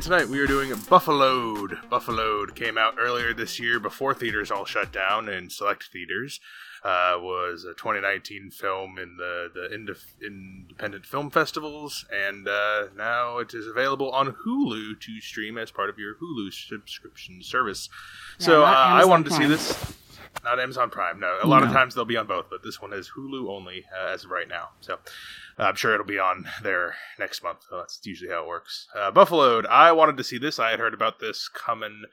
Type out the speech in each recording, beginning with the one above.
And tonight we are doing Buffaloed. Buffaloed came out earlier this year before theaters all shut down and select theaters. Uh, was a 2019 film in the the indif- independent film festivals, and uh, now it is available on Hulu to stream as part of your Hulu subscription service. Yeah, so uh, I wanted to see this. Not Amazon Prime. No, a lot of times they'll be on both, but this one is Hulu only uh, as of right now. So I'm sure it'll be on there next month. So that's usually how it works. Uh, Buffaloed. I wanted to see this. I had heard about this coming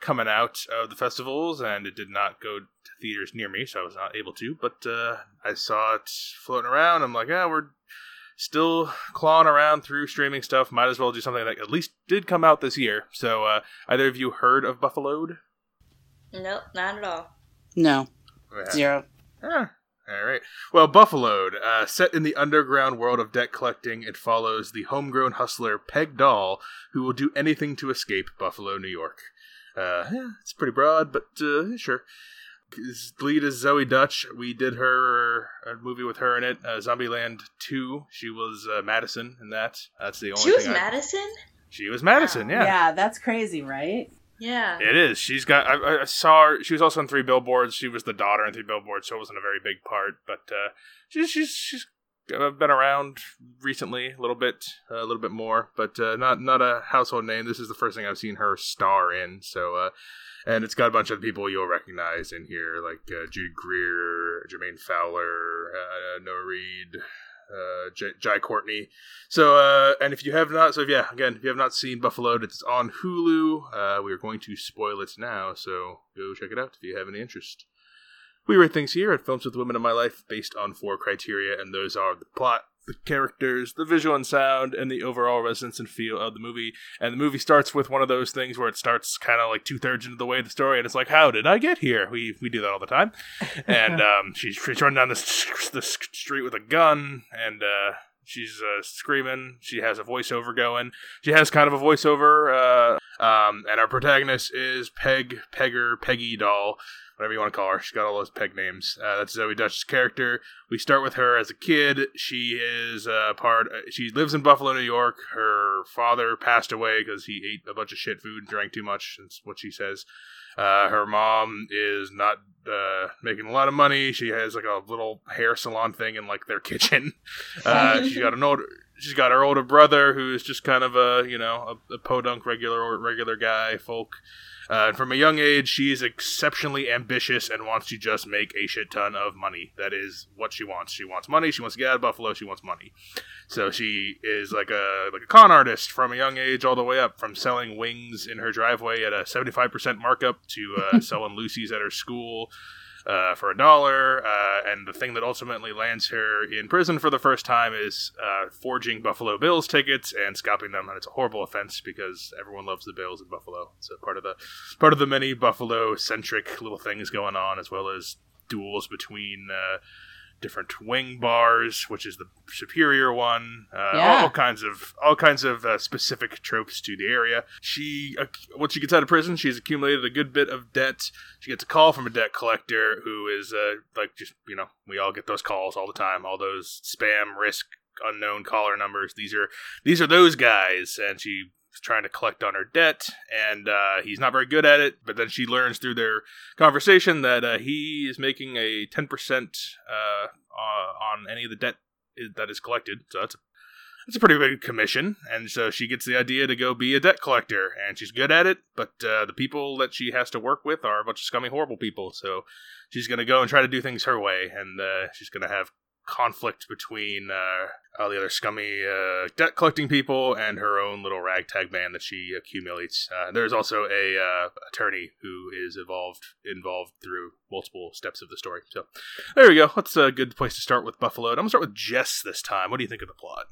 coming out of the festivals, and it did not go to theaters near me, so I was not able to. But uh, I saw it floating around. I'm like, yeah, we're still clawing around through streaming stuff. Might as well do something that at least did come out this year. So, uh, either of you heard of Buffaloed? Nope, not at all. No, Yeah. zero. Ah, all right. Well, Buffaloed, uh, set in the underground world of debt collecting, it follows the homegrown hustler Peg Dahl, who will do anything to escape Buffalo, New York. Uh, yeah, it's pretty broad, but uh, sure. His lead is Zoey Deutch. We did her a movie with her in it, uh, Zombieland Two. She was uh, Madison in that. That's the only. She was thing I- Madison? She was Madison. Wow. Yeah. that's crazy, right? Yeah. It is. She's got. I- I, saw her. She was also in Three Billboards. She was the daughter in Three Billboards, so it wasn't a very big part. But uh, she's she's she's uh, been around recently a little bit, a little bit more, but uh, not not a household name. This is the first thing I've seen her star in. So, uh, and it's got a bunch of people you'll recognize in here, like uh, Judy Greer, Jermaine Fowler, uh, Noah Reid. Uh, J- Jai Courtney, so, uh, and if you have not, so if, yeah, again, if you have not seen Buffalo, it's on Hulu. Uh, we are going to spoil it now, so go check it out if you have any interest. We rate things here at Films with Women in My Life based on four criteria, and those are the plot, the characters, the visual and sound, and the overall resonance and feel of the movie. And the movie starts with one of those things where it starts kind of like two thirds into the way of the story, and it's like, how did I get here? We we do that all the time. And um, she's, she's running down the, the street with a gun, and uh, she's uh, screaming. She has a voiceover going. She has kind of a voiceover, uh, um, and our protagonist is Peg, Pegger, Peggy Dahl, whatever you want to call her. She's got all those Peg names. Uh, that's Zoey Deutch's character. We start with her as a kid. She is uh, part. Uh, she lives in Buffalo, New York. Her father passed away because he ate a bunch of shit food and drank too much. That's what she says. Uh, her mom is not uh, making a lot of money. She has like a little hair salon thing in like their kitchen. Uh, she's got an older. She's got her older brother who's just kind of a you know a, a podunk regular regular guy folk. Uh, and from a young age, she is exceptionally ambitious and wants to just make a shit ton of money. That is what she wants. She wants money. She wants to get out of Buffalo. She wants money. So she is like a like a con artist from a young age all the way up, from selling wings in her driveway at a seventy five percent markup to uh, selling loosies at her school uh, for a dollar. Uh, and the thing that ultimately lands her in prison for the first time is uh, forging Buffalo Bills tickets and scalping them. And it's a horrible offense because everyone loves the Bills in Buffalo. A part of the part of the many Buffalo centric little things going on, as well as duels between. Uh, different wing bars, which is the superior one. Uh, all, Yeah. all kinds of all kinds of uh, specific tropes to the area. She, uh, once she gets out of prison, she's accumulated a good bit of debt. She gets a call from a debt collector who is uh, like just you know we all get those calls all the time, all those spam risk unknown caller numbers. These are these are those guys, and she trying to collect on her debt, and uh, he's not very good at it. But then she learns through their conversation that uh, he is making a ten percent uh, uh, on any of the debt that is collected. So that's a that's a pretty big commission, and so she gets the idea to go be a debt collector, and she's good at it. But uh, the people that she has to work with are a bunch of scummy, horrible people. So she's going to go and try to do things her way, and uh, she's going to have conflict between uh, all the other scummy uh, debt collecting people and her own little ragtag band that she accumulates. Uh, there's also a uh, attorney who is involved involved through multiple steps of the story. So there we go. That's a good place to start with Buffalo. I'm gonna start with Jess this time. What do you think of the plot?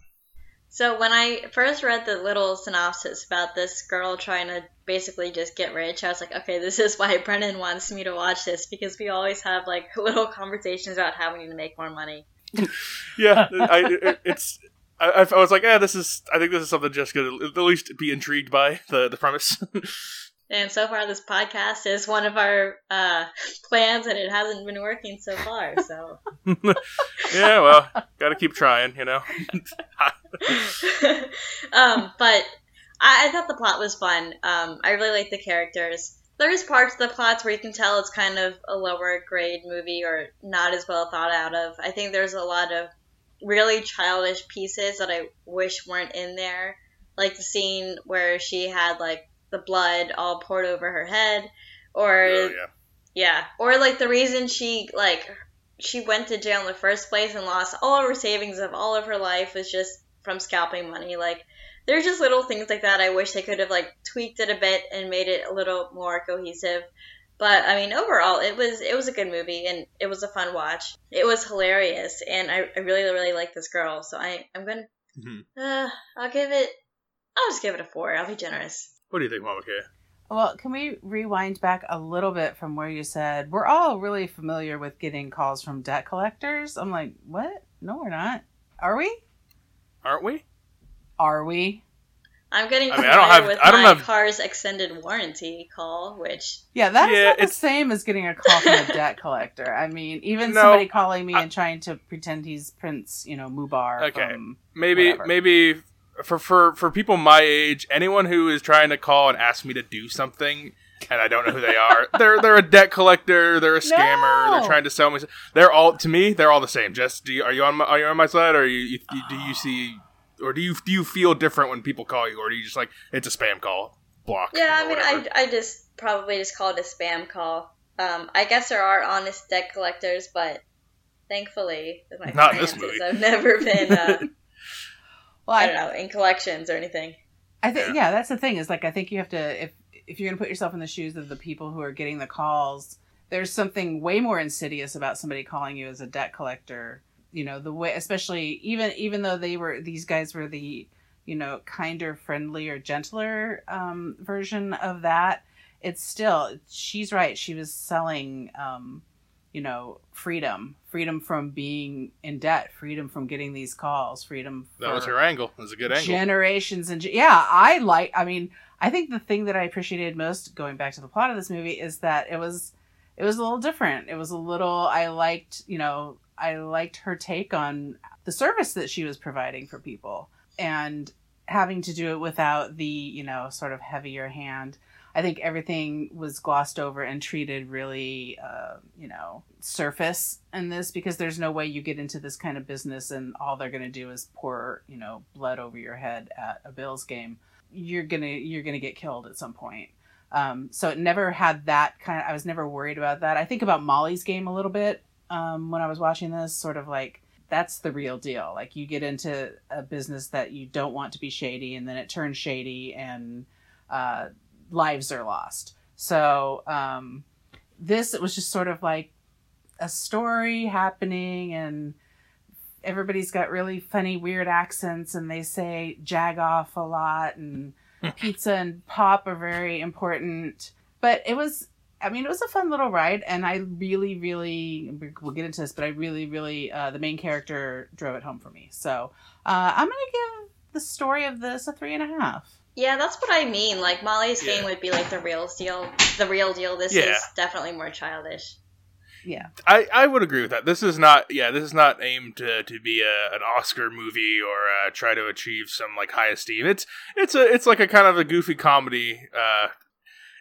So when I first read the little synopsis about this girl trying to basically just get rich, I was like, okay, this is why Brennan wants me to watch this because we always have like little conversations about how we need to make more money. Yeah, I, it, it's. I, I was like, yeah, this is. I think this is something Jess could at least be intrigued by the the premise. And so far, this podcast is one of our uh, plans, and it hasn't been working so far. So, yeah, well, got to keep trying, you know. um, but I, I, thought the plot was fun. Um, I really like the characters. There's parts of the plots where you can tell it's kind of a lower grade movie or not as well thought out of. I think there's a lot of really childish pieces that I wish weren't in there, like the scene where she had like the blood all poured over her head, or oh, yeah. yeah, or like the reason she like she went to jail in the first place and lost all of her savings of all of her life was just from scalping money. Like there's just little things like that. I wish they could have like tweaked it a bit and made it a little more cohesive. But I mean, overall, it was it was a good movie and it was a fun watch. It was hilarious, and I, I really really like this girl. So I I'm gonna mm-hmm. uh, I'll give it I'll just give it a four. I'll be generous. What do you think, Mama K? Well, can we rewind back a little bit from where you said we're all really familiar with getting calls from debt collectors? I'm like, what? No, we're not. Are we? Aren't we? Are we? I'm getting I mean, I don't have, with I don't my have... car's extended warranty call, which yeah, that's yeah, not it's... the same as getting a call from a debt collector. I mean, even no, somebody calling me I... and trying to pretend he's Prince, you know, Mubar. Okay, um, maybe whatever. maybe for for for people my age, anyone who is trying to call and ask me to do something and I don't know who they are. they're they're a debt collector. They're a scammer. No. They're trying to sell me. They're all to me. They're all the same. Just do you, are you on my are you on my side, or you, you, do you see, or do you do you feel different when people call you, or do you just like it's a spam call block? Yeah, I mean, I I just probably just call it a spam call. Um, I guess there are honest debt collectors, but thankfully, with my Not finances, I've never been. Uh, well, I, I don't know in collections or anything. I think yeah. yeah, that's the thing is like I think you have to if if you're going to put yourself in the shoes of the people who are getting the calls, there's something way more insidious about somebody calling you as a debt collector. You know, the way, especially even even though they were these guys were the you know kinder, friendlier, gentler um, version of that. It's still she's right. She was selling, um, you know, freedom, freedom from being in debt, freedom from getting these calls, freedom. That was her angle. It was a good angle. Generations and yeah, I like. I mean, I think the thing that I appreciated most, going back to the plot of this movie, is that it was it was a little different. It was a little I liked, you know, I liked her take on the service that she was providing for people and having to do it without the, you know, sort of heavier hand. I think everything was glossed over and treated really, uh, you know, surface in this because there's no way you get into this kind of business and all they're going to do is pour, you know, blood over your head at a Bills game you're gonna you're gonna get killed at some point. Um, so it never had that kind of. I was never worried about that. I think about Molly's game a little bit um, when I was watching this. Sort of like that's the real deal. Like you get into a business that you don't want to be shady, and then it turns shady, and uh, lives are lost. So um, this it was just sort of like a story happening, and everybody's got really funny, weird accents, and they say jag off a lot, and pizza and pop are very important. But it was, I mean, it was a fun little ride, and I really, really, we'll get into this, but I really, really, uh, the main character drove it home for me. So uh, I'm gonna give the story of this a three and a half. Yeah, that's what I mean. Like Molly's yeah. game would be like the real deal. The real deal. This yeah. is definitely more childish yeah. I, I would agree with that. This is not yeah, this is not aimed to, to be a, an Oscar movie or uh, try to achieve some like high esteem. It's it's a it's like a kind of a goofy comedy. Uh,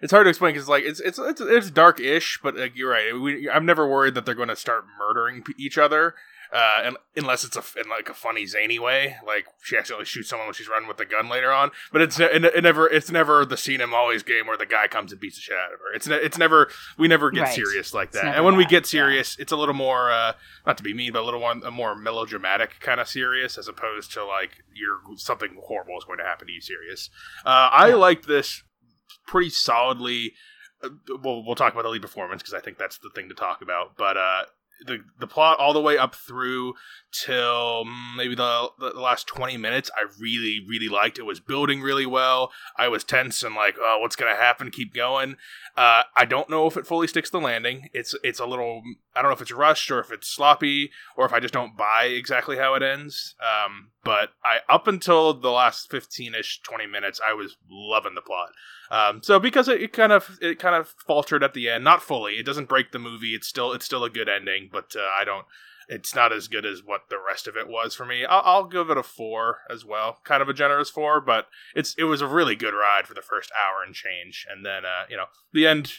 it's hard to explain because like it's it's it's, it's dark-ish, but like, you're right. We, I'm never worried that they're going to start murdering each other uh, and unless it's a in like a funny zany way, like she accidentally shoots someone when she's running with the gun later on. But it's it, it never it's never the scene in Molly's game where the guy comes and beats the shit out of her. It's ne- it's never we never get right. serious like that. And when that. we get serious, yeah. it's a little more uh, not to be mean, but a little more a more melodramatic kind of serious as opposed to like you're something horrible is going to happen to you serious. Uh, I yeah. like this pretty solidly. Uh, we'll, we'll talk about the lead performance because I think that's the thing to talk about. But uh, the the plot all the way up through till maybe the, the last 20 minutes i really really liked it was building really well i was tense and like oh what's gonna happen keep going uh, i don't know if it fully sticks the landing it's it's a little i don't know if it's rushed or if it's sloppy or if i just don't buy exactly how it ends um, but I up until the last fifteen ish twenty minutes, I was loving the plot. Um, so because it, it, kind of it kind of faltered at the end, not fully. It doesn't break the movie. It's still it's still a good ending, but uh, I don't. It's not as good as what the rest of it was for me. I'll, I'll give it a four as well, kind of a generous four, but it's it was a really good ride for the first hour and change, and then uh, you know the end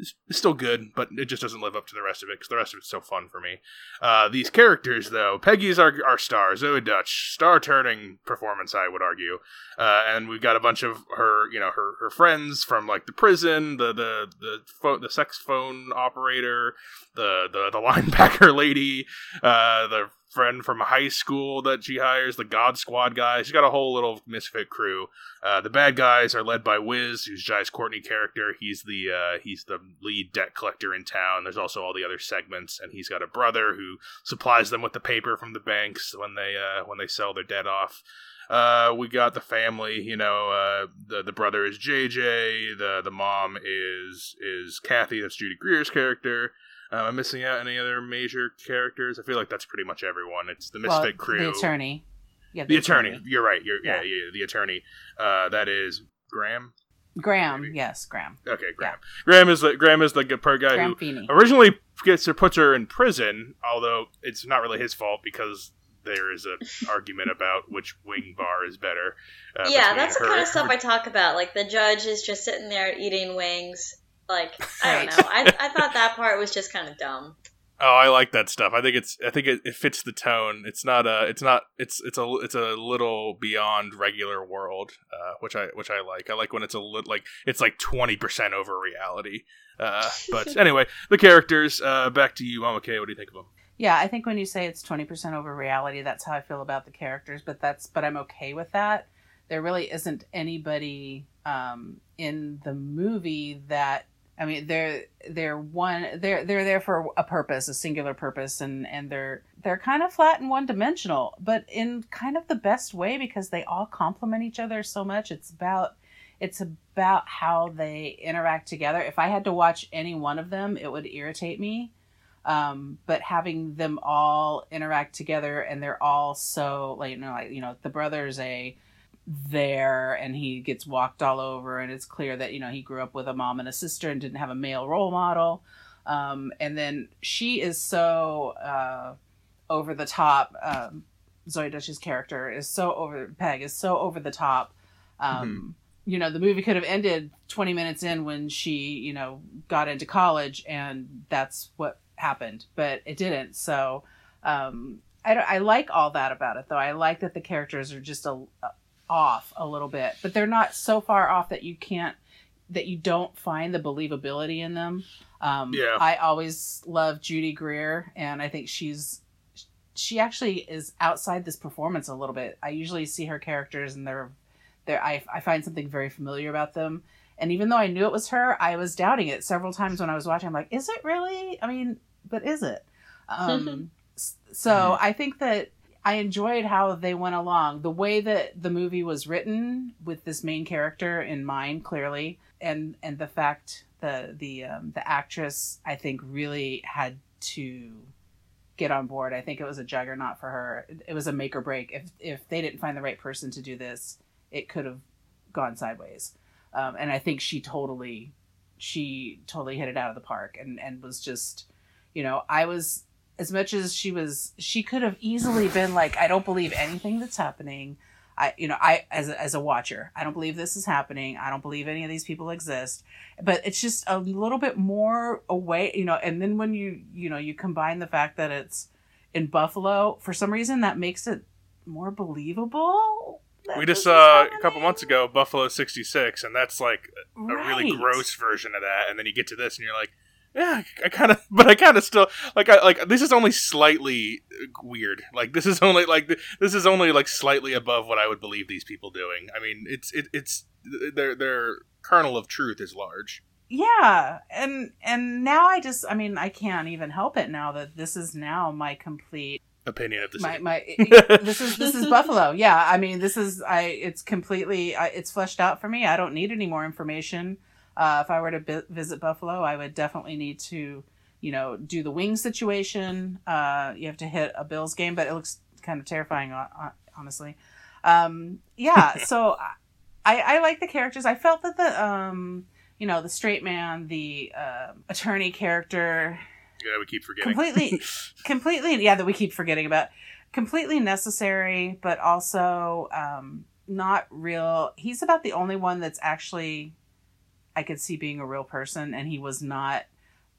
it's, still good, but it just doesn't live up to the rest of it because the rest of it's so fun for me. Uh, these characters, though, Peggy's our, our star, Zoey Deutch, star turning performance, I would argue. Uh, and we've got a bunch of her, you know, her, her friends from like the prison, the the the phone, the sex phone operator, the the the linebacker lady, uh, the friend from high school that she hires, the God Squad guys. She's got a whole little misfit crew. Uh, the bad guys are led by Wiz, who's Jai's Courtney character. He's the uh, he's the lead debt collector in town. There's also all the other segments, and he's got a brother who supplies them with the paper from the banks when they uh, when they sell their debt off. Uh, we got the family. You know, uh, the the brother is JJ. The the mom is is Kathy. That's Judy Greer's character. Um, I'm missing out any other major characters. I feel like that's pretty much everyone. It's the Misfit well, crew. The attorney. Yeah, the, the attorney. attorney. You're right. You're yeah. yeah, yeah the attorney. Uh, that is Graham. Graham, Maybe. yes, Graham. Okay, Graham. Yeah. Graham is the Graham is the good part guy Graham who Feeney. originally gets or puts her in prison, although it's not really his fault because there is an argument about which wing bar is better. Uh, yeah, that's the kind of stuff I talk about. Like the judge is just sitting there eating wings, like I don't know. I I thought that part was just kind of dumb. Oh, I like that stuff. I think it's I think it, it fits the tone. It's not a it's not it's it's a it's a little beyond regular world, uh, which I which I like. I like when it's a little like it's like twenty percent over reality. Uh, but anyway, the characters. Uh, back to you, Mama K. What do you think of them? Yeah, I think when you say it's twenty percent over reality, that's how I feel about the characters. But that's but I'm okay with that. There really isn't anybody um, in the movie that I mean, they're they're one they're they're there for a purpose, a singular purpose, and and they're they're kind of flat and one dimensional, but in kind of the best way because they all complement each other so much. It's about it's about how they interact together. If I had to watch any one of them, it would irritate me. Um, but having them all interact together and they're all so like you know like you know the brother's a there and he gets walked all over and it's clear that you know he grew up with a mom and a sister and didn't have a male role model. Um, and then she is so uh, over the top um, zoey deutch's character is so over peg is so over the top. Um, mm-hmm. you know the movie could have ended 20 minutes in when she you know got into college and that's what happened but it didn't. So um, I, I like all that about it though. I like that the characters are just a, a off a little bit, but they're not so far off that you can't that you don't find the believability in them. Um, yeah. I always love Judy Greer, and I think she's she actually is outside this performance a little bit. I usually see her characters, and they're they're I I find something very familiar about them. And even though I knew it was her, I was doubting it several times when I was watching. I'm like, is it really? I mean, but is it? Um, so. I think that I enjoyed how they went along. The way that the movie was written with this main character in mind, clearly, and and the fact the the um, the actress I think really had to get on board. I think it was a juggernaut for her. It was a make or break. If if they didn't find the right person to do this, it could have gone sideways. Um, and I think she totally she totally hit it out of the park and and was just you know I was as much as she was she could have easily been like i don't believe anything that's happening. I you know i as a, as a watcher i don't believe this is happening. I don't believe any of these people exist. But it's just a little bit more away you know and then when you you know you combine the fact that it's in buffalo for some reason that makes it more believable we just saw a couple months ago buffalo 66 and that's like a right. really gross version of that and then you get to this and you're like yeah, I kind of, but I kind of still like. I like this is only slightly weird. Like this is only like this is only like slightly above what I would believe these people doing. I mean, it's it, it's their their kernel of truth is large. Yeah, and and now I just, I mean, I can't even help it now that this is now my complete opinion of this. my, my this is this is buffalo yeah i mean this is i it's completely I, it's fleshed out for me i don't need any more information uh, if I were to bi- visit Buffalo, I would definitely need to, you know, do the wing situation. Uh, you have to hit a Bills game, but it looks kind of terrifying honestly. Um, yeah, so I, I like the characters. I felt that the um, you know, the straight man, the uh, attorney character, Yeah, we keep forgetting. completely, completely, yeah, that we keep forgetting about, completely necessary, but also um, not real. He's about the only one that's actually, I could see being a real person, and he was not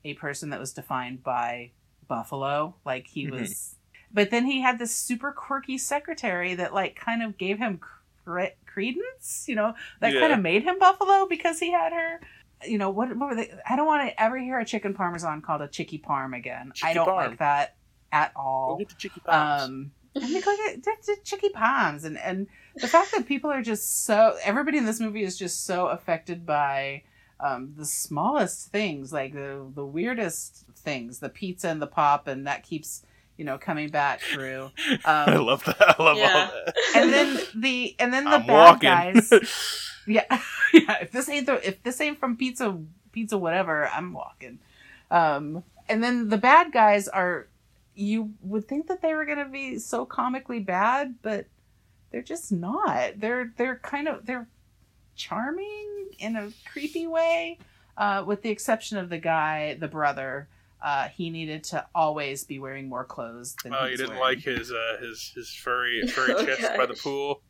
a person that was defined by Buffalo. Like he Mhm. was, but then he had this super quirky secretary that like kind of gave him cre- credence. You know, that kind of made him Buffalo because he had her. You know what? What were they? I don't want to ever hear a chicken parmesan called a chicky parm again. I don't parm. like that at Go all. get the chicky pops. Um, and they go get the, the chicky palms, and and the fact that people are just so everybody in this movie is just so affected by um, the smallest things, like the the weirdest things, the pizza and the pop, and that keeps you know coming back through. I Um, love that. I love Yeah. all that. and then the and then the I'm bad walking. guys. Yeah, yeah. If this ain't the if this ain't from pizza pizza whatever, I'm walking. Um, and then the bad guys are. You would think that they were gonna be so comically bad, but they're just not. They're they're kind of they're charming in a creepy way, uh, with the exception of the guy, the brother. Uh, he needed to always be wearing more clothes than Oh, he's you didn't wearing. like his uh, his his furry furry Oh, chest by the pool.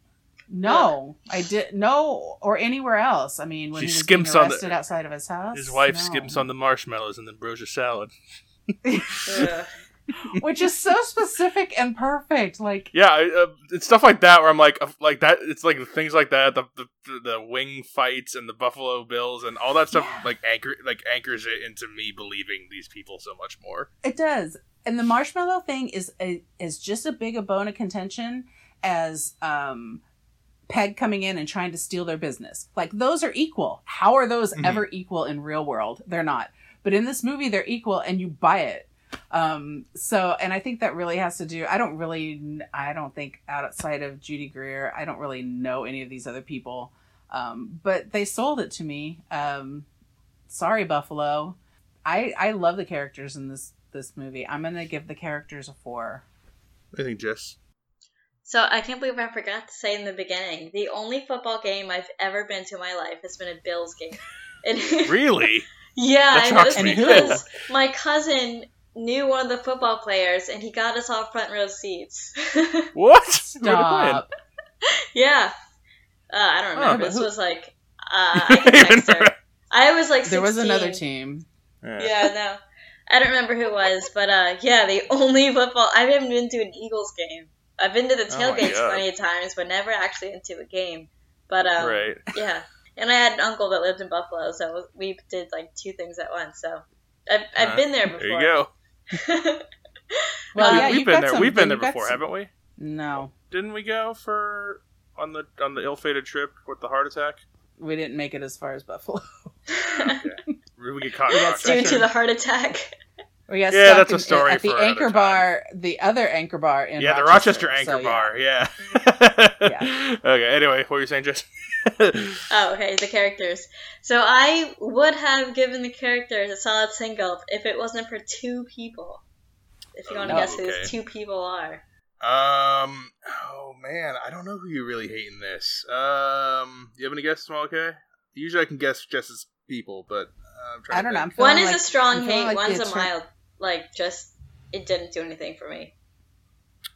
No, I did no, or anywhere else. I mean, when She he was skimps being on the- outside of his house, His wife no. skims on the marshmallows and then bros a salad. Ugh. Which is so specific and perfect. Like, Yeah, uh, it's stuff like that where I'm like, uh, like that. It's like things like that, the the, the wing fights and the Buffalo Bills and all that stuff. Yeah. Like anchor, like anchors it into me believing these people so much more. it does, and the marshmallow thing is a, is just a big a bone of contention as um, Peg coming in and trying to steal their business. Like those are equal. How are those Mhm. ever equal in real world? They're not. But in this movie, they're equal, and you buy it. Um, so, and I think that really has to do. I don't really, I don't think outside of Judy Greer, I don't really know any of these other people. Um, but they sold it to me. Um, sorry, Buffalo. I I love the characters in this this movie. I'm gonna give the characters a four. I think Jess. So I can't believe I forgot to say in the beginning, the only football game I've ever been to in my life has been a Bills game. And Really? yeah, That and it me. because my cousin knew one of the football players and he got us all front row seats. what? Where they playing? Stop. yeah. Uh, I don't Oh, remember. but this who- was like uh, I can text her. I was like 16. There was another team. Yeah. Yeah, no. I don't remember who it was, but uh, yeah, the only football I haven't been to an Eagles game. I've been to the Oh tailgates God. plenty of times, but never actually into a game. But um, Right. yeah, and I had an uncle that lived in Buffalo, so we did like two things at once. So I've, I've Uh, been there There before. you go. Well, Uh, yeah, we've you've been got there. some- We've been there before, some- haven't we? No, Didn't we go for on the on the ill-fated trip with the heart attack? we didn't make it as far as Buffalo. We get caught. We got Rochester. Due to the heart attack. We got Yeah, stuck that's a story at the for another anchor time. bar, the other anchor bar in yeah, the Rochester Rochester Anchor So. Bar. Yeah. Yeah. Okay. Anyway, what were you saying, Jess? Oh, okay, the characters. So I would have given the characters a solid single if it wasn't for two people. If you want to Oh, guess who okay. those two people are. Um. Oh man, I don't know who you really hate in this. Um. Do you have any guesses, Small okay? Usually I can guess Jess's people, but uh, I'm trying I don't to know. I'm. One feeling is like- a strong I'm hate, like one's a attor- mild, like, just, it didn't do anything for me.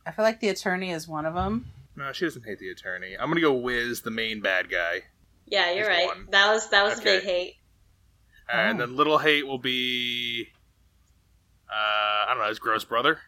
I feel like the attorney is one of them. No, she doesn't hate the attorney. I'm gonna go Wiz, the main bad guy, Yeah, you're There's right. one. That was that was a big hate. and Oh. then little hate will be. Uh, I don't know, his gross brother.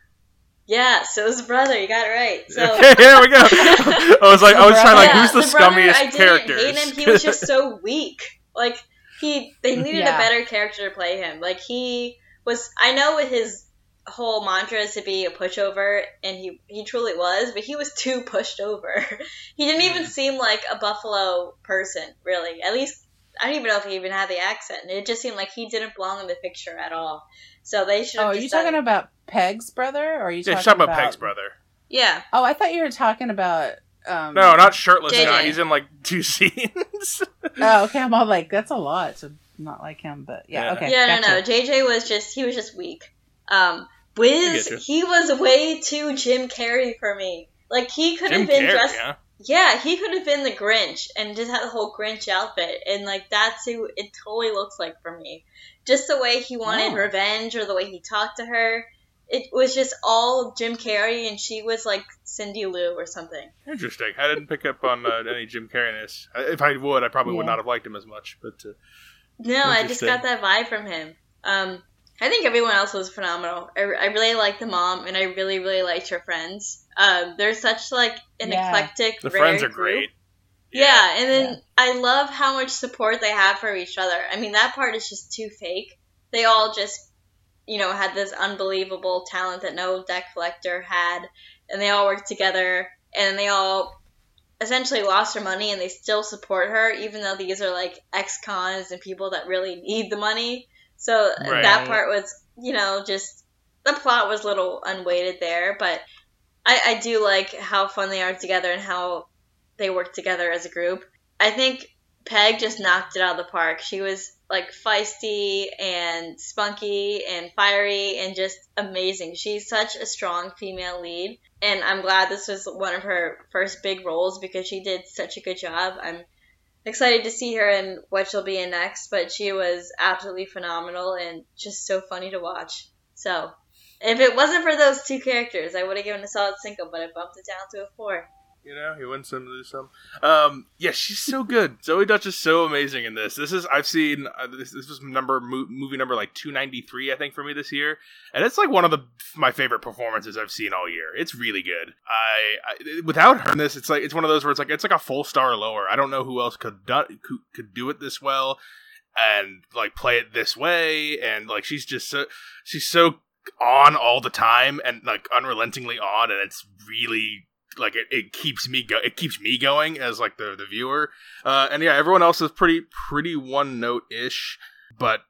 Yeah, so his brother, you got it right. So okay, there we go. I was like, I was trying like, Yeah, who's the, brother, scummiest I didn't? Hate him. He was just so weak. Like he, they needed Yeah. a better character to play him. Like he was. I know with his whole mantra is to be a pushover, and he he truly was, but he was too pushed over. he didn't even seem like a Buffalo person, really. At least I don't even know if he even had the accent. It just seemed like he didn't belong in the picture at all. So they should. Oh, are just you done- talking about Peg's brother, or are you yeah, talking, shut about Peg's brother. Yeah. Oh, I thought you were talking about. Um, No, not shirtless JJ. guy. He's in like two scenes. Oh, okay. I'm all like, that's a lot to not like him, but yeah, Yeah. okay. Yeah, no, no. gotcha. JJ was just he was just weak. Um, I Wiz, he was way too Jim Carrey for me. Like he could Jim have been Carrey, dressed. yeah. Yeah, he could have been the Grinch and just had the whole Grinch outfit, and like that's who it totally looks like for me. Just the way he wanted Oh. revenge, or the way he talked to her, it was just all Jim Carrey, and she was like Cindy Lou or something. Interesting. I didn't pick up on uh, any Jim Carrey in. Uh, If I would, I probably would not have liked him as much. But uh, No, I just got that vibe from him. Um, I think everyone else was phenomenal. I, I really liked the mom, and I really, really liked her friends. Um, they're such like an Yeah. eclectic. the rare friends are group. great. Yeah, and then Yeah. I love how much support they have for each other. I mean, that part is just too fake. They all just, you know, had this unbelievable talent that no deck collector had, and they all worked together, and they all essentially lost her money, and they still support her, even though these are like ex-cons and people that really need the money. So Right. that part was, you know, just the plot was a little unweighted there, but I, I do like how fun they are together and how they work together as a group. I think Peg just knocked it out of the park. She was like feisty and spunky and fiery and just amazing. She's such a strong female lead, and I'm glad this was one of her first big roles because she did such a good job. I'm excited to see her in what she'll be in next, but she was absolutely phenomenal and just so funny to watch. So, if it wasn't for those two characters, I would have given a solid single, but I bumped it down to a four. You know, he wins some, lose some. Um, yeah, she's so good. Zoey Deutch is so amazing in this. This is I've seen uh, this. This was number mo- movie number like two ninety three, I think, for me this year, and it's like one of the my favorite performances I've seen all year. It's really good. I, I without her in this, it's like it's one of those where it's like it's like a full star lower. I don't know who else could do, could, could do it this well and like play it this way, and like she's just so she's so on all the time and like unrelentingly on, and it's really like it, it keeps me go it keeps me going as like the the viewer. Uh and yeah everyone else is pretty pretty one note ish but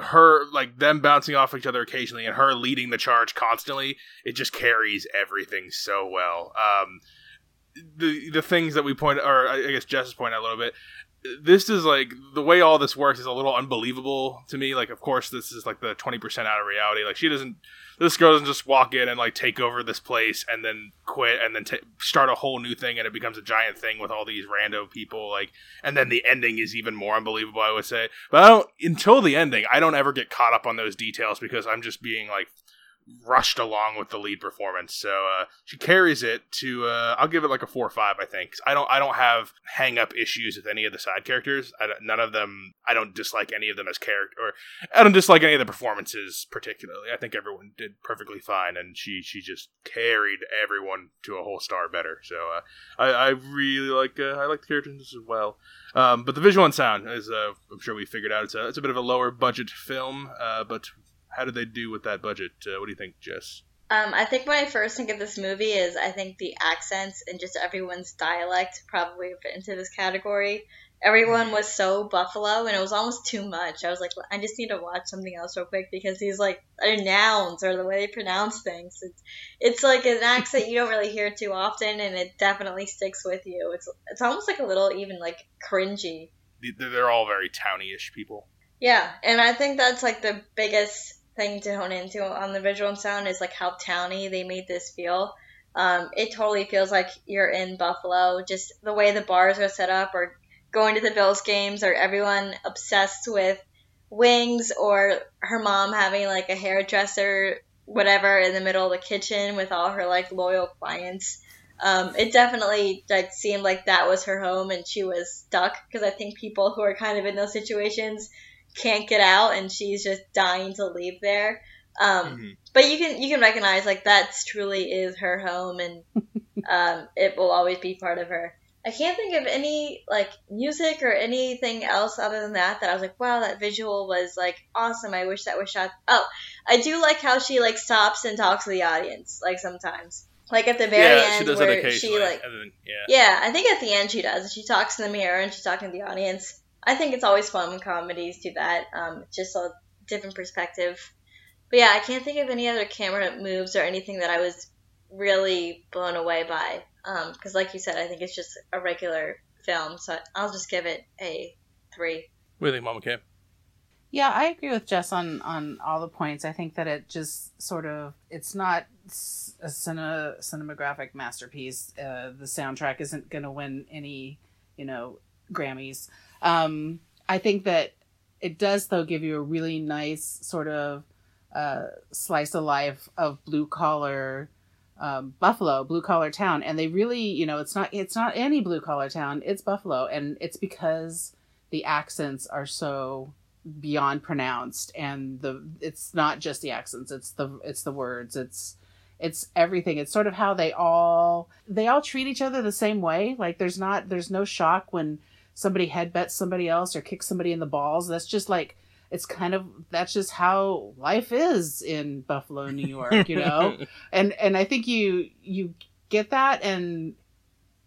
her like them bouncing off each other occasionally and her leading the charge constantly it just carries everything so well. Um the the things that we point or i guess jess point out a little bit this is like the way all this works is a little unbelievable to me. Like of course this is like the 20% out of reality. Like she doesn't this girl doesn't just walk in and like take over this place and then quit and then t- start a whole new thing and it becomes a giant thing with all these rando people like and then the ending is even more unbelievable i would say. But i don't until the ending i don't ever get caught up on those details because i'm just being like rushed along with the lead performance so uh, she carries it to uh, i'll give it like a four or five i think i don't i don't have hang up issues with any of the side characters none of them i don't dislike any of them as character or I don't dislike any of the performances particularly. I think everyone did perfectly fine, and she she just carried everyone to a whole star better. So uh, I I really like uh, I like the characters as well. Um, but the visual and sound is uh, I'm sure we figured out it's a it's a bit of a lower budget film. Uh, but how did they do with that budget? Uh, what do you think, Jess? Um, I think when I first think of this movie is I think the accents and just everyone's dialect probably fit into this category. Everyone was so Buffalo, and it was almost too much. I was like, I just need to watch something else real quick because these like are nouns or the way they pronounce things. It's it's like an accent you don't really hear too often, and it definitely sticks with you. It's it's almost like a little even like cringy. They're they're all very towny-ish people. Yeah, and I think that's like the biggest thing to hone into on the visual and sound is like how towny they made this feel. Um, it totally feels like you're in Buffalo. Just the way the bars are set up, or going to the Bills games, or everyone obsessed with wings, or her mom having like a hairdresser, whatever, in the middle of the kitchen with all her like loyal clients. Um, it definitely like seemed like that was her home, and she was stuck because I think people who are kind of in those situations can't get out and she's just dying to leave there. Um, Mhm. But you can you can recognize like that's truly is her home and um, it will always be part of her. I can't think of any like music or anything else other than that that I was like, wow, that visual was like awesome. I wish that was shot. Oh, I do like how she like stops and talks to the audience like sometimes. Like at the very yeah, end she does that where occasionally. she like then, yeah. yeah, I think at the end she does. She talks in the mirror and she's talking to the audience. I think it's always fun when comedies do that. Um, just a different perspective. But yeah, I can't think of any other camera moves or anything that I was really blown away by. Because, like you said, I think it's just a regular film. So I'll just give it a three. What do you think, Mama K? Yeah, I agree with Jess on on all the points. I think that it just sort of it's not a cine, cinematographic masterpiece. Uh, the soundtrack isn't going to win any, you know, Grammys. Um, I think that it does though give you a really nice sort of uh, slice of life of blue collar um, Buffalo, blue collar town, and they really, you know, it's not it's not any blue collar town. It's Buffalo, and it's because the accents are so beyond pronounced. And the it's not just the accents. It's the it's the words. It's it's everything. It's sort of how they all they all treat each other the same way. Like there's not there's no shock when somebody headbutts somebody else or kicks somebody in the balls. That's just like it's kind of that's just how life is in buffalo new york you know? And and i think you you get that and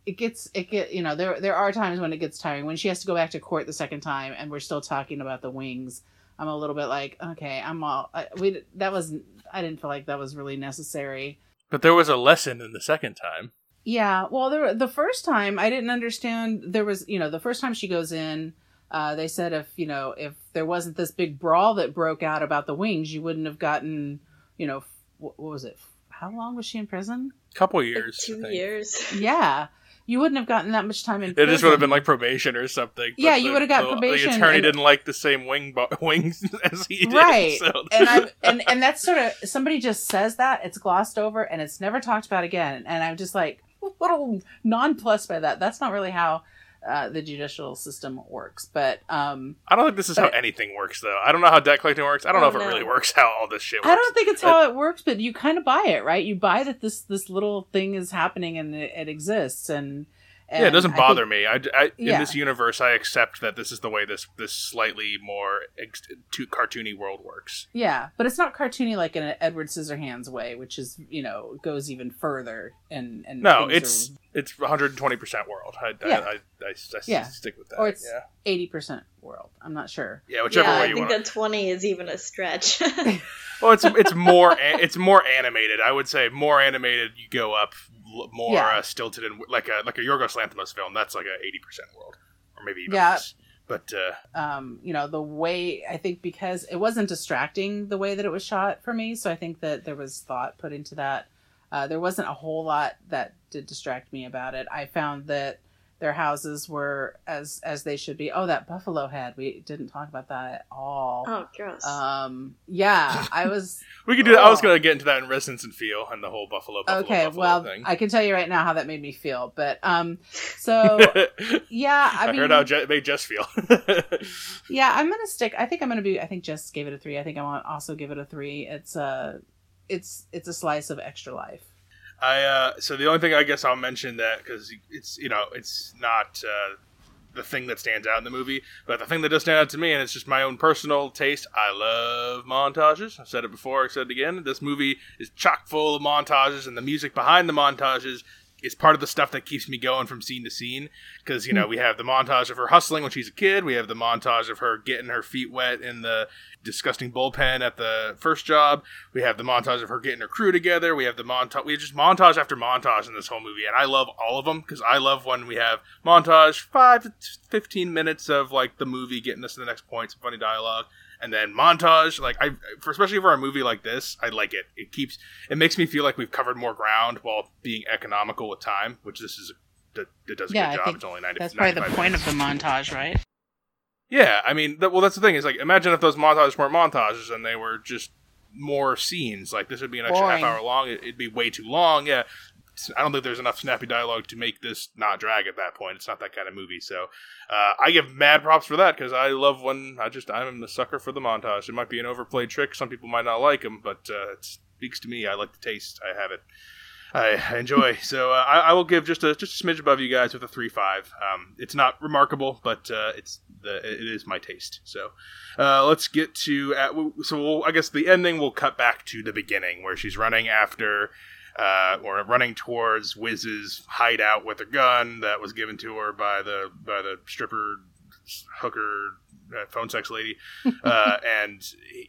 it gets it get you know there there are times when it gets tiring. When she has to go back to court the second time and we're still talking about the wings i'm a little bit like okay i'm all I, we that was i didn't feel like that was really necessary. But there was a lesson in the second time yeah well there, the first time i didn't understand there was you know the first time she goes in uh, they said if you know if there wasn't this big brawl that broke out about the wings you wouldn't have gotten you know what, what was it how long was she in prison A couple years like two years yeah you wouldn't have gotten that much time in. It just would have been like probation or something. Yeah, you would have got probation. The attorney and, didn't like the same wing bo- wings as he did, right? So. and I and and that's sort of somebody just says that it's glossed over and it's never talked about again. And I'm just like a little nonplussed by that. That's not really how uh, the judicial system works. But um, I don't think this is how anything works, though. I don't know how debt collecting works. I don't know if it really works how all this shit works. I don't think it's how it works, but you kind of buy it, right? You buy that this this little thing is happening and it, it exists, and and yeah, it doesn't bother think, me. I, I yeah. in this universe, I accept that this is the way this this slightly more ex- cartoony world works. Yeah, but it's not cartoony like in an Edward Scissorhands way, which is you know goes even further. And and no, it's are... it's 120 percent world. I, yeah. I, I, I, I yeah. stick with that. Or it's 80 percent world. I'm not sure. Yeah, whichever yeah, way you want. I think that 20 is even a stretch. well, it's it's more it's more animated. I would say more animated. You go up more yeah. uh, stilted and like a like a Yorgos Lanthimos film. That's like a eighty percent world, or maybe even yeah. less. But uh, um, you know the way I think because it wasn't distracting the way that it was shot for me, so I think that there was thought put into that. Uh, there wasn't a whole lot that did distract me about it. I found that their houses were as as they should be. Oh, that buffalo head. We didn't talk about that at all. Oh, gross. Um, yeah, I was. we could do. Oh. I was oh. going to get into that in resonance and feel and the whole buffalo. buffalo okay, buffalo well, thing. I can tell you right now how that made me feel. But um, so yeah, I, I mean, heard how Je- made Jess feel. yeah, I'm gonna stick. I think I'm gonna be. I think Jess gave it a three. I think I want also give it a three. It's a, it's it's a slice of extra life. I uh, so the only thing I guess I'll mention that because it's you know it's not uh, the thing that stands out in the movie, but the thing that does stand out to me, and it's just my own personal taste. I love montages. I've said it before. I said it again. This movie is chock full of montages, and the music behind the montages is part of the stuff that keeps me going from scene to scene because you know we have the montage of her hustling when she's a kid. We have the montage of her getting her feet wet in the disgusting bullpen at the first job. We have the montage of her getting her crew together. We have the montage we have just montage after montage in this whole movie and i love all of them because i love when we have montage 5 to 15 minutes of like the movie getting us to the next point some funny dialogue and then montage like i for especially for a movie like this i like it. It keeps it makes me feel like we've covered more ground while being economical with time which this is that it does a yeah, good job. it's only 90 that's probably the point minutes. of the montage right? Yeah i mean well that's the thing is like imagine if those montages weren't montages and they were just more scenes. Like this would be an extra Boring. half hour long it'd be way too long yeah I don't think there's enough snappy dialogue to make this not drag at that point. It's not that kind of movie. So uh, I give mad props for that because I love when I just I'm the sucker for the montage. It might be an overplayed trick. Some people might not like them, but uh, it speaks to me. I like the taste. I have it. I enjoy. so uh, I, I, will give just a just a smidge above you guys with a three five. Um, it's not remarkable, but uh, it's the it is my taste. So uh, let's get to at, so we'll, I guess the ending will cut back to the beginning where she's running after uh, or running towards Wiz's hideout with a gun that was given to her by the by the stripper hooker uh, phone sex lady, uh, and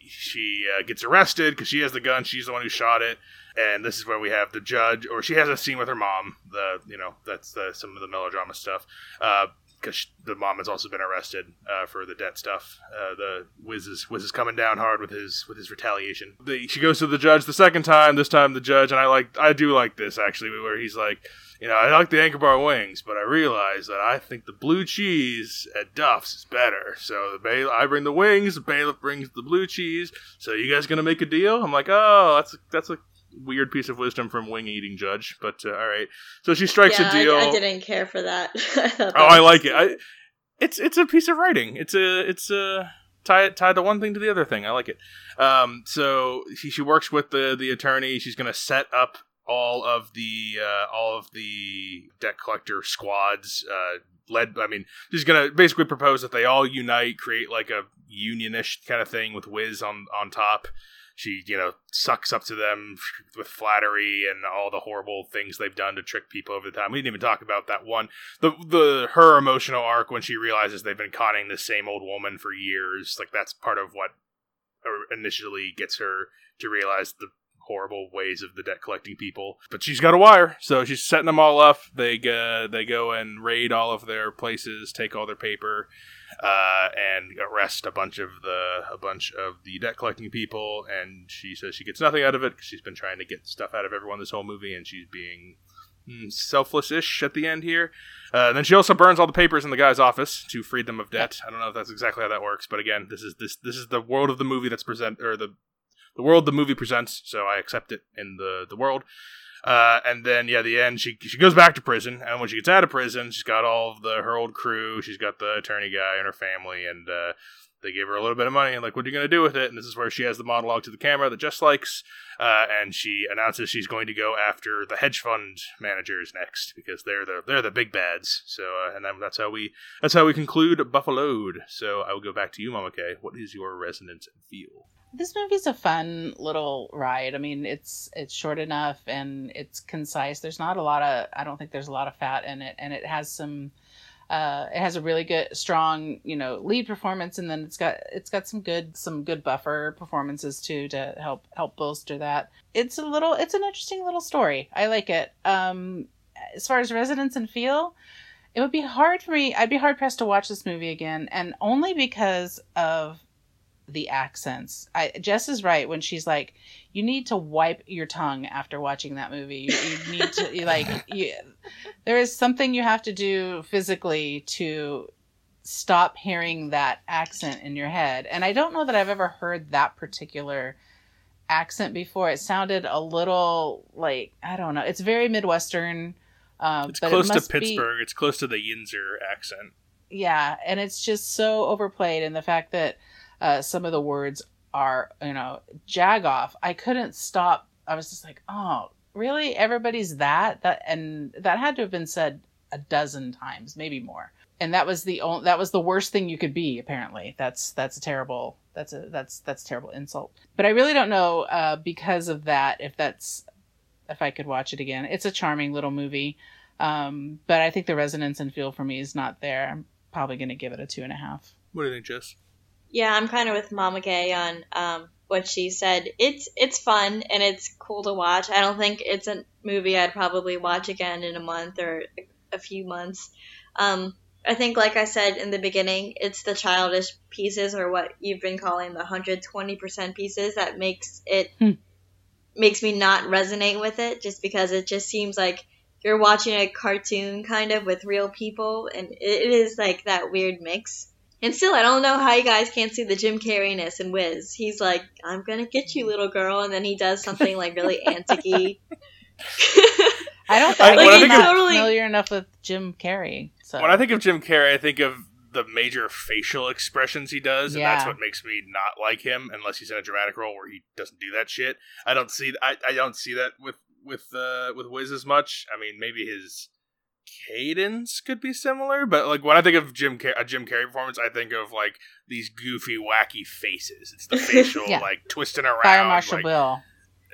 she uh, gets arrested because she has the gun. She's the one who shot it, and this is where we have the judge, or she has a scene with her mom. The you know that's the, some of the melodrama stuff. Because the mom has also been arrested uh, for the debt stuff. Uh, the Wiz is Wiz is coming down hard with his with his retaliation. The, she goes to the judge the second time. This time the judge and I like I do like this actually, where he's like, you know, I like the Anchor Bar wings, but I realize that I think the blue cheese at Duff's is better. So the bail I bring the wings, the bailiff brings the blue cheese. So you guys gonna make a deal? I'm like, oh, that's that's a weird piece of wisdom from wing eating judge, but uh, all right. So she strikes yeah, a deal. I, I didn't care for that. I oh, I like it. I, it's it's a piece of writing. It's a it's a tie tie the one thing to the other thing. I like it. Um, so she she works with the the attorney. She's gonna set up all of the uh, all of the debt collector squads. Uh, led, I mean, she's gonna basically propose that they all unite, create like a unionish kind of thing with Wiz on on top she you know sucks up to them with flattery and all the horrible things they've done to trick people over the time. We didn't even talk about that one the the her emotional arc when she realizes they've been conning the same old woman for years. Like that's part of what initially gets her to realize the horrible ways of the debt collecting people. But she's got a wire, so she's setting them all up. They uh, they go and raid all of their places, take all their paper, uh, and arrest a bunch of the a bunch of the debt collecting people. And she says she gets nothing out of it because she's been trying to get stuff out of everyone this whole movie, and she's being mm, selfless-ish at the end here. Uh, then she also burns all the papers in the guy's office to free them of debt. I don't know if that's exactly how that works, but again, this is this this is the world of the movie that's present or the the world the movie presents, so I accept it in the the world. Uh, and then yeah, the end. She she goes back to prison, and when she gets out of prison, she's got all of the her old crew. She's got the attorney guy and her family, and uh, they gave her a little bit of money. And like, what are you going to do with it? And this is where she has the monologue to the camera that just likes, uh, and she announces she's going to go after the hedge fund managers next because they're the they're the big bads. So uh, and then that's how we that's how we conclude Buffaloed. So I will go back to you, Mama K. What is your resonance and feel? This movie's a fun little ride. I mean, it's it's short enough and it's concise. There's not a lot of I don't think there's a lot of fat in it, and it has some. Uh, it has a really good, strong, you know, lead performance, and then it's got it's got some good some good buffer performances too to help help bolster that. It's a little, it's an interesting little story. I like it. Um, as far as resonance and feel, it would be hard for me. I'd be hard pressed to watch this movie again, and only because of the accents. I, Jess is right when she's like, you need to wipe your tongue after watching that movie. You, you need to you, like you, there is something you have to do physically to stop hearing that accent in your head. And I don't know that I've ever heard that particular accent before. It sounded a little like I don't know. It's very midwestern. Uh, it's close it to Pittsburgh. Be, it's close to the Yinzer accent. Yeah, and it's just so overplayed, and the fact that uh, some of the words are, you know, jag off. I couldn't stop. I was just like, oh, really? Everybody's that? That and that had to have been said a dozen times, maybe more. And that was the only, that was the worst thing you could be. Apparently, that's that's a terrible that's a that's that's a terrible insult. But I really don't know uh, because of that if that's if I could watch it again. It's a charming little movie, um, but I think the resonance and feel for me is not there. I'm probably going to give it a two and a half. What do you think, Jess? Yeah, I'm kind of with Mama K on um, what she said. It's it's fun and it's cool to watch. I don't think it's a movie I'd probably watch again in a month or a few months. Um, I think, like I said in the beginning, it's the childish pieces or what you've been calling the 120% pieces that makes it hmm. makes me not resonate with it. Just because it just seems like you're watching a cartoon kind of with real people, and it is like that weird mix. And still, I don't know how you guys can't see the Jim Carreyness in Wiz. He's like, "I'm gonna get you, little girl," and then he does something like really anticy. I don't think, like, I'm not totally... familiar enough with Jim Carrey. So. When I think of Jim Carrey, I think of the major facial expressions he does, and yeah. that's what makes me not like him. Unless he's in a dramatic role where he doesn't do that shit, I don't see. I, I don't see that with with uh, with Wiz as much. I mean, maybe his cadence could be similar, but like when I think of Jim Car- a Jim Carrey performance, I think of like these goofy, wacky faces. It's the facial yeah. like twisting around. Fire Marshal like, Bill.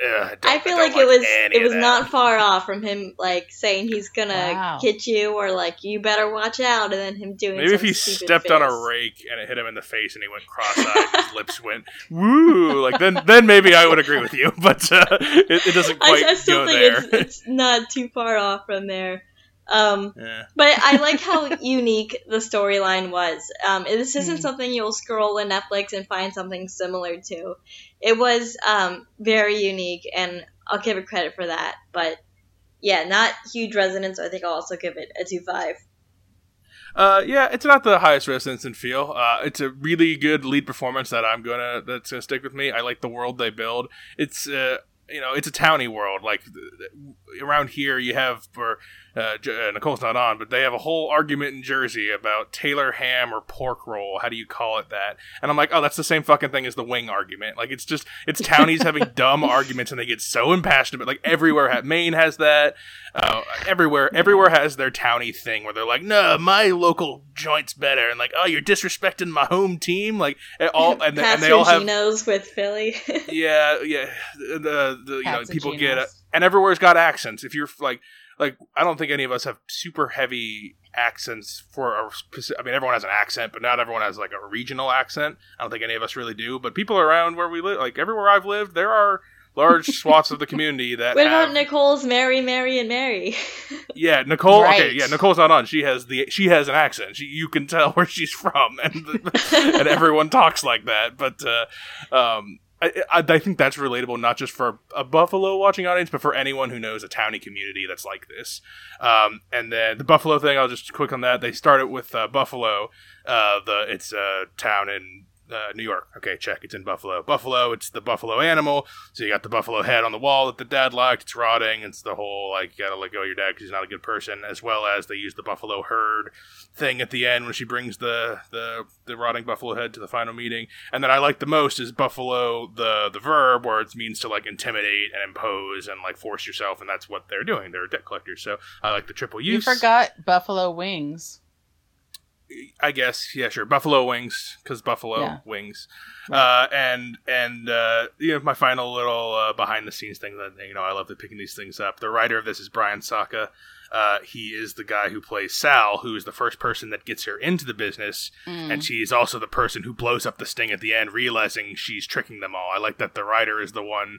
Ugh, I, I feel like, like it was it was not far off from him like saying he's gonna wow. hit you or like you better watch out, and then him doing. Maybe if he stepped face. on a rake and it hit him in the face and he went cross-eyed, his lips went woo, like then then maybe I would agree with you, but uh, it, it, doesn't quite I, I still go think there. It's, it's not too far off from there. Um, Yeah. but I like how unique the storyline was. Um, this isn't Hmm. something you'll scroll in Netflix and find something similar to. It was um, very unique, and I'll give it credit for that. But yeah, not huge resonance. I think I'll also give it a two five. Uh, yeah, it's not the highest resonance and feel. Uh, it's a really good lead performance that I'm gonna that's gonna stick with me. I like the world they build. It's uh, you know, it's a towny world. Like around here, you have for uh, uh, Nicole's not on, but they have a whole argument in Jersey about Taylor ham or pork roll. How do you call it that? And I'm like, oh, that's the same fucking thing as the wing argument. Like it's just it's townies having dumb arguments, and they get so impassioned. But like everywhere, ha- Maine has that. Uh, everywhere, everywhere has their townie thing where they're like, "No, my local joint's better," and like, "Oh, you're disrespecting my home team." Like it all, and, they- and they all have, Geno's with Philly. yeah, yeah. The, the you know people get, Geno's. and everywhere's got accents. If you're like, like I don't think any of us have super heavy accents for a specific. I mean, everyone has an accent, but not everyone has like a regional accent. I don't think any of us really do. But people around where we live, like everywhere I've lived, there are large swaths of the community that what have about Nicole's Mary, Mary, and Mary? yeah, Nicole. Okay, Right. yeah, Nicole's not on. She has the she has an accent. She, you can tell where she's from, and and everyone talks like that. But uh, um, I, I, I think that's relatable not just for a Buffalo watching audience, but for anyone who knows a towny community that's like this. Um, and then the Buffalo thing, I'll just quick on that. They started with uh, Buffalo. Uh, the it's a town in uh, New York. Okay, check. It's in Buffalo. Buffalo. It's the buffalo animal. So you got the buffalo head on the wall that the dad liked. It's rotting. It's the whole like you gotta let go of your dad because he's not a good person. As well as they use the buffalo herd thing at the end when she brings the the the rotting buffalo head to the final meeting. And then I like the most is buffalo the the verb where it means to like intimidate and impose and like force yourself, and that's what they're doing. They're debt collectors. So I like the triple use. You forgot Buffalo Wings. I guess yeah, sure. Buffalo wings because buffalo Yeah. wings, uh, and and uh, you know my final little uh, behind the scenes thing that you know I love to picking these things up. The writer of this is Brian Sacca. Uh, he is the guy who plays Sal, who is the first person that gets her into the business, Mm. and she's also the person who blows up the sting at the end, realizing she's tricking them all. I like that the writer is the one.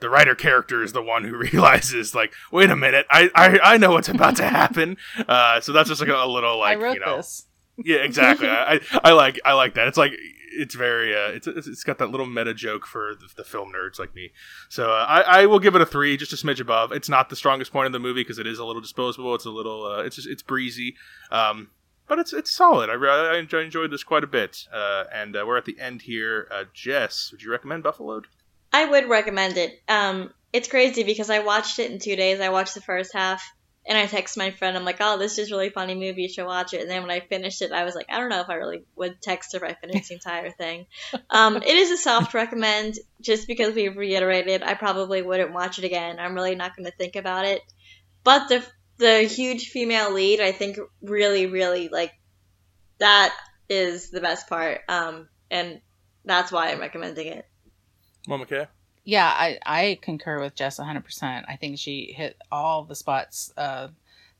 The writer character is the one who realizes, like, wait a minute, I I, I know what's about to happen. Uh, so that's just like a, a little, like, I wrote you know, this. Yeah, exactly. I, I like I like that. It's like it's very uh, it's it's got that little meta joke for the, the film nerds like me. So uh, I I will give it a three, just a smidge above. It's not the strongest point of the movie because it is a little disposable. It's a little uh, it's just it's breezy. Um, but it's it's solid. I, I enjoy, enjoyed this quite a bit. Uh, and uh, we're at the end here. Uh, Jess, would you recommend Buffalo? I would recommend it. Um, it's crazy because I watched it in two days. I watched the first half, and I text my friend. I'm like, "Oh, this is a really funny movie. You should watch it." And then when I finished it, I was like, "I don't know if I really would text her if I finished the entire thing." Um, it is a soft recommend, just because we've reiterated. I probably wouldn't watch it again. I'm really not going to think about it. But the the huge female lead, I think, really, really like that is the best part. Um, and that's why I'm recommending it. Mama K. Yeah, I, I concur with Jess 100%. I think she hit all the spots uh,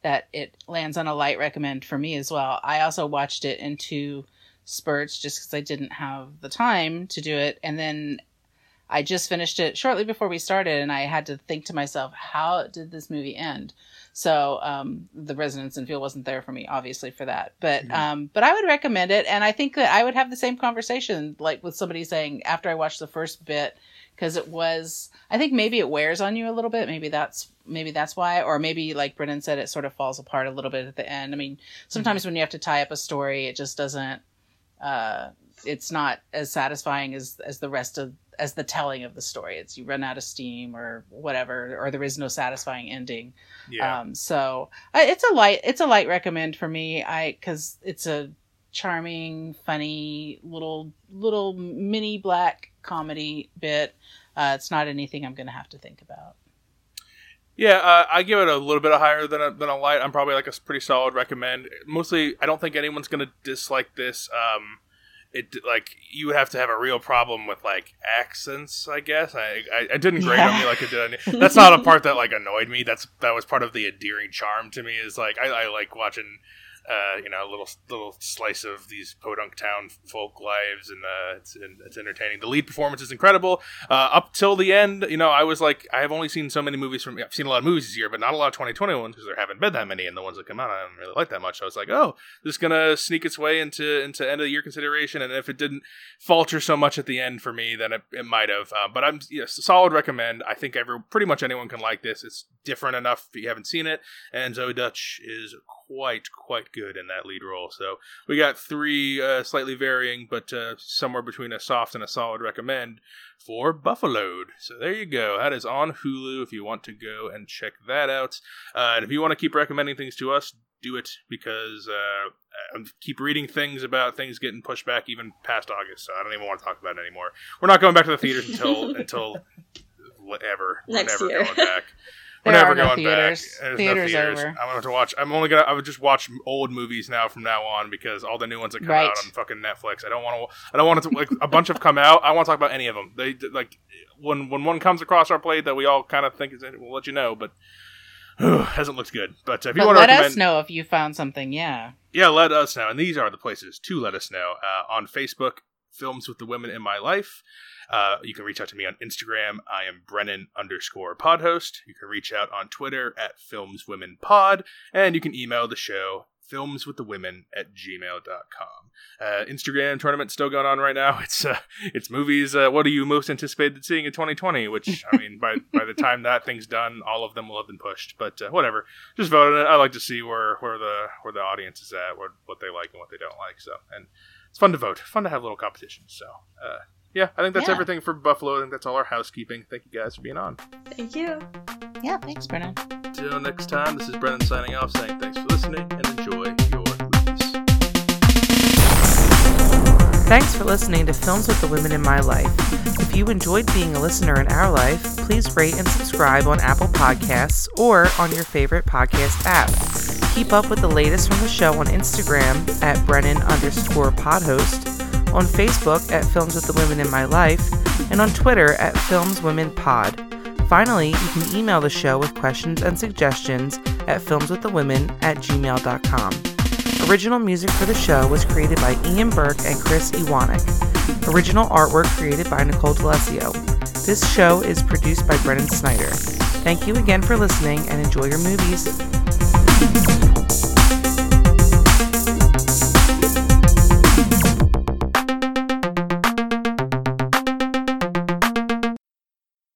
that it lands on a light recommend for me as well. I also watched it in two spurts just because I didn't have the time to do it. And then I just finished it shortly before we started, and I had to think to myself, how did this movie end? So um, the resonance and feel wasn't there for me, obviously, for that. But Mhm. um, but I would recommend it, and I think that I would have the same conversation, like with somebody saying after I watched the first bit, because it was. I think maybe it wears on you a little bit. Maybe that's maybe that's why, or maybe like Brennan said, it sort of falls apart a little bit at the end. I mean, sometimes when you have to tie up a story, it just doesn't. Uh, it's not as satisfying as as the rest of as the telling of the story. It's you run out of steam or whatever, or there is no satisfying ending. Yeah. Um, so I, it's a light, it's a light recommend for me. I because it's a charming, funny little little mini black comedy bit. Uh, it's not anything I'm going to have to think about. Yeah, uh, I give it a little bit higher than a, than a light. I'm probably like a pretty solid recommend. Mostly, I don't think anyone's gonna dislike this. Um, it like you would have to have a real problem with like accents. I guess I I, I didn't grade on me like it did. On, that's not a part that like annoyed me. That's that was part of the endearing charm to me. Is like I, I like watching uh, you know, a little little slice of these podunk town folk lives, and uh, it's it's entertaining. The lead performance is incredible. Uh, up till the end, you know, I was like, I have only seen so many movies from. I've seen a lot of movies this year, but not a lot of 2020 ones because there haven't been that many, and the ones that come out, I don't really like that much. So I was like, oh, this is gonna sneak its way into into end of the year consideration, and if it didn't falter so much at the end for me, then it, it might have. Uh, but I'm yes, solid recommend. I think every pretty much anyone can like this. It's different enough if you haven't seen it, and Zoey Deutch is quite quite good in that lead role. So we got three uh, slightly varying, but uh, somewhere between a soft and a solid recommend for Buffaloed. So there you go. That is on Hulu if you want to go and check that out. Uh, and if you want to keep recommending things to us, do it because uh, I keep reading things about things getting pushed back even past August. So I don't even want to talk about it anymore. We're not going back to the theaters until until whatever. Next We're never year. going back. There We're never are no going theaters. back. There's Theaters no theaters. over. I'm going to watch. I'm only gonna. I would just watch old movies now from now on because all the new ones that come Right. out on fucking Netflix. I don't want to. I don't want to like a bunch have come out. I want to talk about any of them. They like when when one comes across our plate that we all kind of think is in, we'll let you know. But hasn't looked good. But if you But want to let us know if you found something. Yeah. yeah, let us know. And these are the places to let us know. Uh, on Facebook, Films with the Women in My Life. Uh, you can reach out to me on Instagram. I am Brennan underscore podhost. You can reach out on Twitter at Films Women Pod. And you can email the show filmswiththewomen at gmail.com. Uh, Instagram tournament still going on right now. It's uh, it's movies. Uh, what are you most anticipated seeing in 2020? Which I mean, by by the time that thing's done, all of them will have been pushed. But uh, whatever, just vote on it. I like to see where where the where the audience is at, what what they like and what they don't like. So and it's fun to vote, fun to have little competitions. So uh, yeah, I think that's Yeah. everything for Buffalo. I think that's all our housekeeping. Thank you guys for being on. Thank you. Yeah. Thanks, Brennan. Till next time, this is Brennan signing off, saying thanks for listening and enjoy your movies. Thanks for listening to Films with the Women in My Life. If you enjoyed being a listener in our life, please rate and subscribe on Apple Podcasts or on your favorite podcast app. Keep up with the latest from the show on Instagram at Brennan underscore podhost, on Facebook at Films with the Women in My Life, and on Twitter at Films Women Pod. Finally, you can email the show with questions and suggestions at filmswiththewomen at gmail.com. Original music for the show was created by Ian Burke and Chris Iwanek. Original artwork created by Nicole D'Alessio. This show is produced by Brennan Snyder. Thank you again for listening and enjoy your movies.